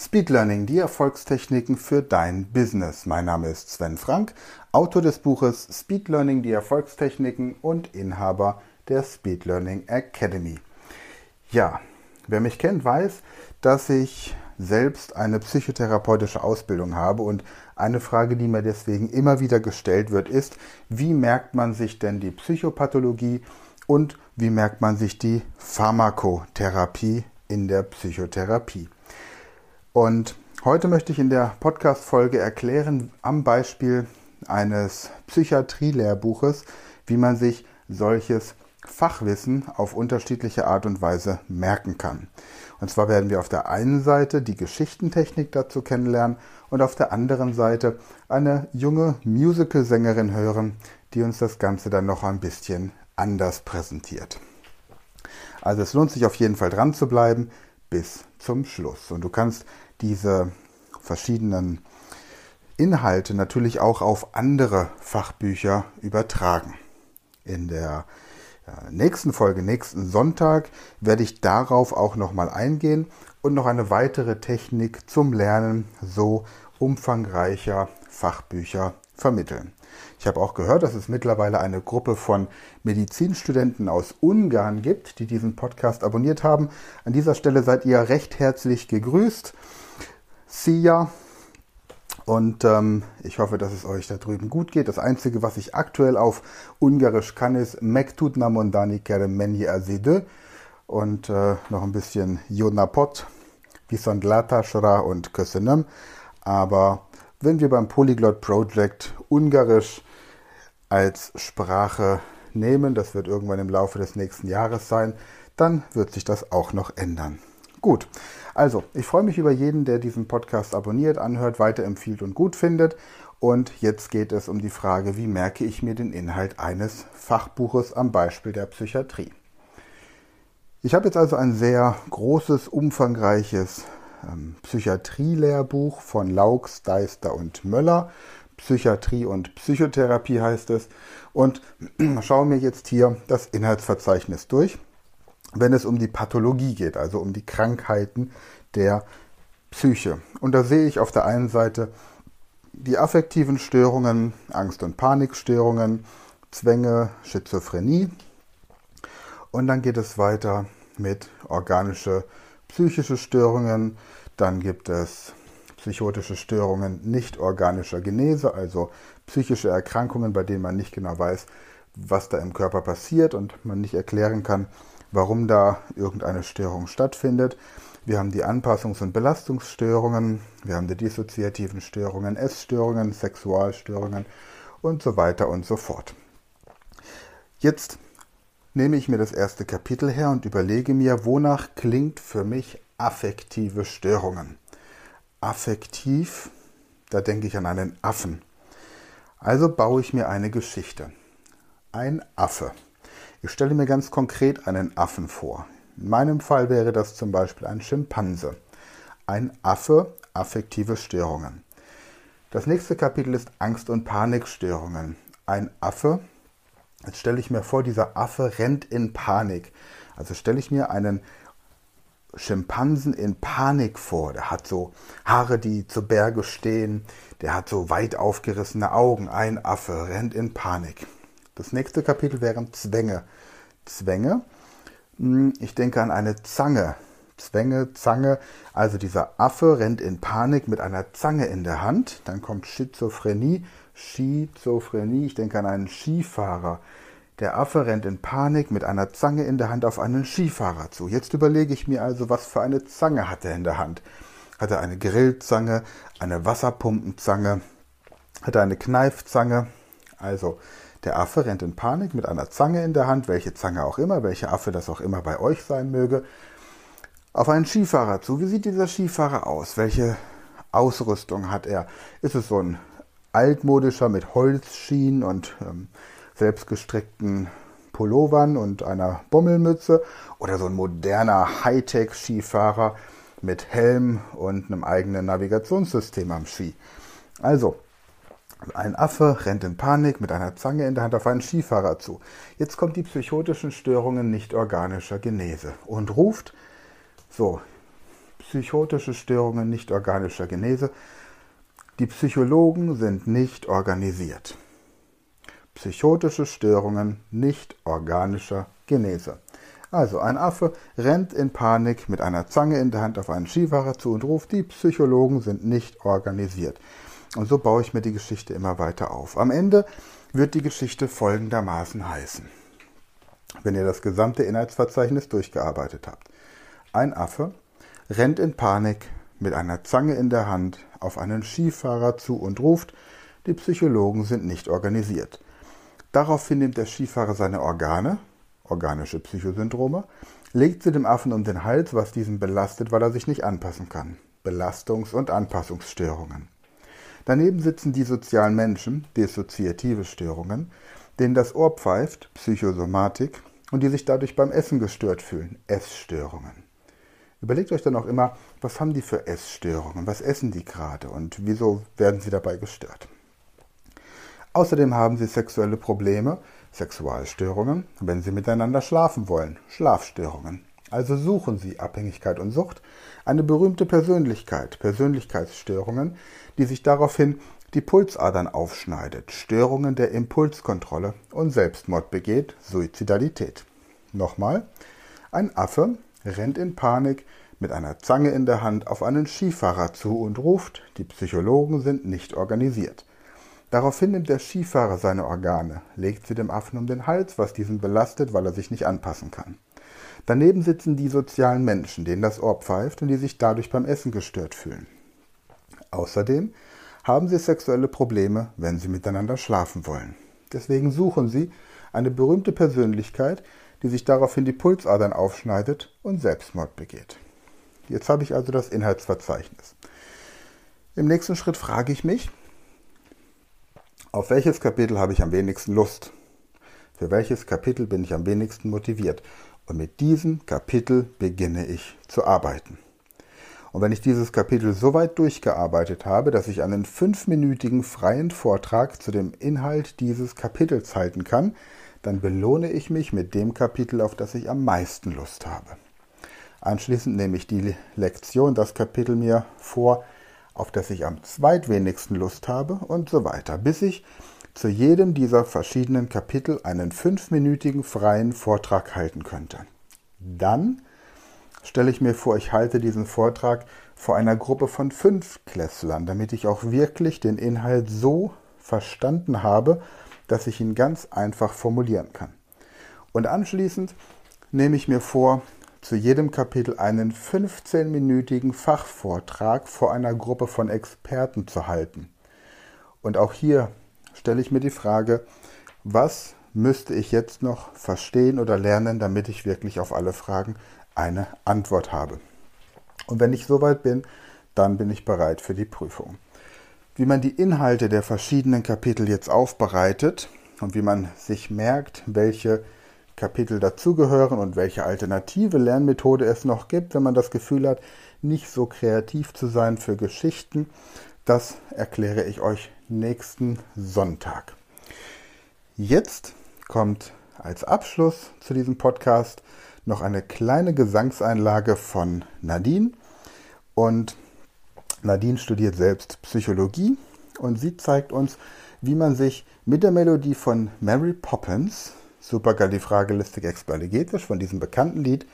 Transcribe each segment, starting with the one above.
Speed Learning, die Erfolgstechniken für dein Business. Mein Name ist Sven Frank, Autor des Buches Speed Learning, die Erfolgstechniken und Inhaber der Speed Learning Academy. Ja, wer mich kennt, weiß, dass ich selbst eine psychotherapeutische Ausbildung habe und eine Frage, die mir deswegen immer wieder gestellt wird, ist, wie merkt man sich denn die Psychopathologie und wie merkt man sich die Pharmakotherapie in der Psychotherapie? Und heute möchte ich in der Podcast-Folge erklären, am Beispiel eines Psychiatrie-Lehrbuches, wie man sich solches Fachwissen auf unterschiedliche Art und Weise merken kann. Und zwar werden wir auf der einen Seite die Geschichtentechnik dazu kennenlernen und auf der anderen Seite eine junge Musical-Sängerin hören, die uns das Ganze dann noch ein bisschen anders präsentiert. Also es lohnt sich auf jeden Fall dran zu bleiben bis zum Schluss. Und du kannst diese verschiedenen Inhalte natürlich auch auf andere Fachbücher übertragen. In der äh, nächsten Folge, nächsten Sonntag, werde ich darauf auch nochmal eingehen und noch eine weitere Technik zum Lernen so umfangreicher Fachbücher vermitteln. Ich habe auch gehört, dass es mittlerweile eine Gruppe von Medizinstudenten aus Ungarn gibt, die diesen Podcast abonniert haben. An dieser Stelle seid ihr recht herzlich gegrüßt. Sia. Und ähm, ich hoffe, dass es euch da drüben gut geht. Das Einzige, was ich aktuell auf Ungarisch kann, ist Mektutna Mondani Keremenje Azide und äh, noch ein bisschen Jonapot, Viszont Látásra und Köszönöm. Aber wenn wir beim Polyglot Project Ungarisch als Sprache nehmen, das wird irgendwann im Laufe des nächsten Jahres sein, dann wird sich das auch noch ändern. Gut, also ich freue mich über jeden, der diesen Podcast abonniert, anhört, weiterempfiehlt und gut findet. Und jetzt geht es um die Frage, wie merke ich mir den Inhalt eines Fachbuches am Beispiel der Psychiatrie. Ich habe jetzt also ein sehr großes, umfangreiches ähm, Psychiatrie-Lehrbuch von Laux, Deister und Möller. Psychiatrie und Psychotherapie heißt es. Und schaue mir jetzt hier das Inhaltsverzeichnis durch wenn es um die Pathologie geht, also um die Krankheiten der Psyche. Und da sehe ich auf der einen Seite die affektiven Störungen, Angst- und Panikstörungen, Zwänge, Schizophrenie. Und dann geht es weiter mit organische psychische Störungen. Dann gibt es psychotische Störungen nicht organischer Genese, also psychische Erkrankungen, bei denen man nicht genau weiß, was da im Körper passiert und man nicht erklären kann, warum da irgendeine Störung stattfindet. Wir haben die Anpassungs- und Belastungsstörungen, wir haben die dissoziativen Störungen, Essstörungen, Sexualstörungen und so weiter und so fort. Jetzt nehme ich mir das erste Kapitel her und überlege mir, wonach klingt für mich affektive Störungen. Affektiv, da denke ich an einen Affen. Also baue ich mir eine Geschichte. Ein Affe. Ich stelle mir ganz konkret einen Affen vor. In meinem Fall wäre das zum Beispiel ein Schimpanse. Ein Affe, affektive Störungen. Das nächste Kapitel ist Angst- und Panikstörungen. Ein Affe, jetzt stelle ich mir vor, dieser Affe rennt in Panik. Also stelle ich mir einen Schimpansen in Panik vor. Der hat so Haare, die zu Berge stehen. Der hat so weit aufgerissene Augen. Ein Affe rennt in Panik. Das nächste Kapitel wären Zwänge. Zwänge. Hm, ich denke an eine Zange. Zwänge, Zange. Also dieser Affe rennt in Panik mit einer Zange in der Hand. Dann kommt Schizophrenie. Schizophrenie. Ich denke an einen Skifahrer. Der Affe rennt in Panik mit einer Zange in der Hand auf einen Skifahrer zu. Jetzt überlege ich mir also, was für eine Zange hat er in der Hand. Hat er eine Grillzange, eine Wasserpumpenzange, hat er eine Kneifzange? Also, der Affe rennt in Panik mit einer Zange in der Hand, welche Zange auch immer, welcher Affe das auch immer bei euch sein möge, auf einen Skifahrer zu. Wie sieht dieser Skifahrer aus? Welche Ausrüstung hat er? Ist es so ein altmodischer mit Holzschienen und ähm, selbstgestrickten Pullovern und einer Bommelmütze oder so ein moderner Hightech-Skifahrer mit Helm und einem eigenen Navigationssystem am Ski? Also, ein Affe rennt in Panik mit einer Zange in der Hand auf einen Skifahrer zu. Jetzt kommt die psychotischen Störungen nicht organischer Genese und ruft, so, psychotische Störungen nicht organischer Genese. Die Psychologen sind nicht organisiert. Psychotische Störungen nicht organischer Genese. Also ein Affe rennt in Panik mit einer Zange in der Hand auf einen Skifahrer zu und ruft, die Psychologen sind nicht organisiert. Und so baue ich mir die Geschichte immer weiter auf. Am Ende wird die Geschichte folgendermaßen heißen, wenn ihr das gesamte Inhaltsverzeichnis durchgearbeitet habt. Ein Affe rennt in Panik mit einer Zange in der Hand auf einen Skifahrer zu und ruft, die Psychologen sind nicht organisiert. Daraufhin nimmt der Skifahrer seine Organe, organische Psychosyndrome, legt sie dem Affen um den Hals, was diesen belastet, weil er sich nicht anpassen kann. Belastungs- und Anpassungsstörungen. Daneben sitzen die sozialen Menschen, dissoziative Störungen, denen das Ohr pfeift, Psychosomatik, und die sich dadurch beim Essen gestört fühlen, Essstörungen. Überlegt euch dann auch immer, was haben die für Essstörungen, was essen die gerade und wieso werden sie dabei gestört. Außerdem haben sie sexuelle Probleme, Sexualstörungen, wenn sie miteinander schlafen wollen, Schlafstörungen. Also suchen sie Abhängigkeit und Sucht, eine berühmte Persönlichkeit, Persönlichkeitsstörungen, die sich daraufhin die Pulsadern aufschneidet, Störungen der Impulskontrolle und Selbstmord begeht, Suizidalität. Nochmal, ein Affe rennt in Panik mit einer Zange in der Hand auf einen Skifahrer zu und ruft, die Psychologen sind nicht organisiert. Daraufhin nimmt der Skifahrer seine Organe, legt sie dem Affen um den Hals, was diesen belastet, weil er sich nicht anpassen kann. Daneben sitzen die sozialen Menschen, denen das Ohr pfeift und die sich dadurch beim Essen gestört fühlen. Außerdem haben sie sexuelle Probleme, wenn sie miteinander schlafen wollen. Deswegen suchen sie eine berühmte Persönlichkeit, die sich daraufhin die Pulsadern aufschneidet und Selbstmord begeht. Jetzt habe ich also das Inhaltsverzeichnis. Im nächsten Schritt frage ich mich, auf welches Kapitel habe ich am wenigsten Lust? Für welches Kapitel bin ich am wenigsten motiviert? Und mit diesem Kapitel beginne ich zu arbeiten. Und wenn ich dieses Kapitel so weit durchgearbeitet habe, dass ich einen fünfminütigen freien Vortrag zu dem Inhalt dieses Kapitels halten kann, dann belohne ich mich mit dem Kapitel, auf das ich am meisten Lust habe. Anschließend nehme ich die Lektion, das Kapitel mir vor, auf das ich am zweitwenigsten Lust habe und so weiter, bis ich zu jedem dieser verschiedenen Kapitel einen fünfminütigen freien Vortrag halten könnte. Dann stelle ich mir vor, ich halte diesen Vortrag vor einer Gruppe von fünf Klässlern, damit ich auch wirklich den Inhalt so verstanden habe, dass ich ihn ganz einfach formulieren kann. Und anschließend nehme ich mir vor, zu jedem Kapitel einen 15-minütigen Fachvortrag vor einer Gruppe von Experten zu halten. Und auch hier stelle ich mir die Frage, was müsste ich jetzt noch verstehen oder lernen, damit ich wirklich auf alle Fragen eine Antwort habe. Und wenn ich soweit bin, dann bin ich bereit für die Prüfung. Wie man die Inhalte der verschiedenen Kapitel jetzt aufbereitet und wie man sich merkt, welche Kapitel dazugehören und welche alternative Lernmethode es noch gibt, wenn man das Gefühl hat, nicht so kreativ zu sein für Geschichten, das erkläre ich euch nächsten Sonntag. Jetzt kommt als Abschluss zu diesem Podcast noch eine kleine Gesangseinlage von Nadine. Und Nadine studiert selbst Psychologie und sie zeigt uns, wie man sich mit der Melodie von Mary Poppins, Supergalifragilistikexpialigetisch, von diesem bekannten Lied,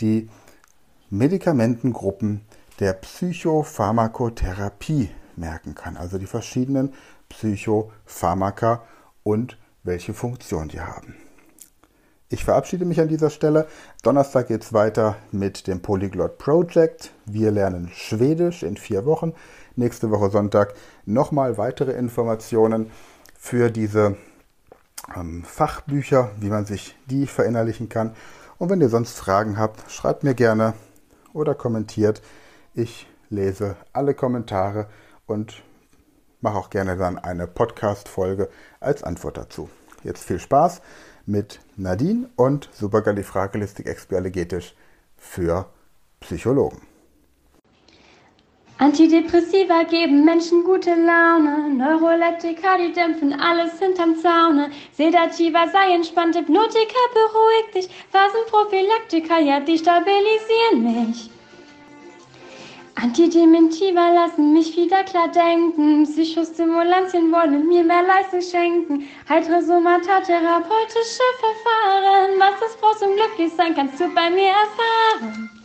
die Medikamentengruppen der Psychopharmakotherapie merken kann. Also die verschiedenen Psychopharmaka und welche Funktion die haben. Ich verabschiede mich an dieser Stelle. Donnerstag geht es weiter mit dem Polyglot Project. Wir lernen Schwedisch in vier Wochen. Nächste Woche Sonntag nochmal weitere Informationen für diese ähm, Fachbücher, wie man sich die verinnerlichen kann. Und wenn ihr sonst Fragen habt, schreibt mir gerne oder kommentiert. Ich lese alle Kommentare und mache auch gerne dann eine Podcast-Folge als Antwort dazu. Jetzt viel Spaß mit Nadine und Supergalifragilistik-Expialigetisch für Psychologen. Antidepressiva geben Menschen gute Laune, Neuroleptika, die dämpfen alles hinterm Zaune, Sedativa sei entspannt, Hypnotika beruhigt dich, Phasenprophylaktika, ja, die stabilisieren mich. Antidementiva lassen mich wieder klar denken. Psychostimulantien wollen mir mehr Leistung schenken. Heitere therapeutische Verfahren. Was ist Brust und glücklich sein, kannst du bei mir erfahren.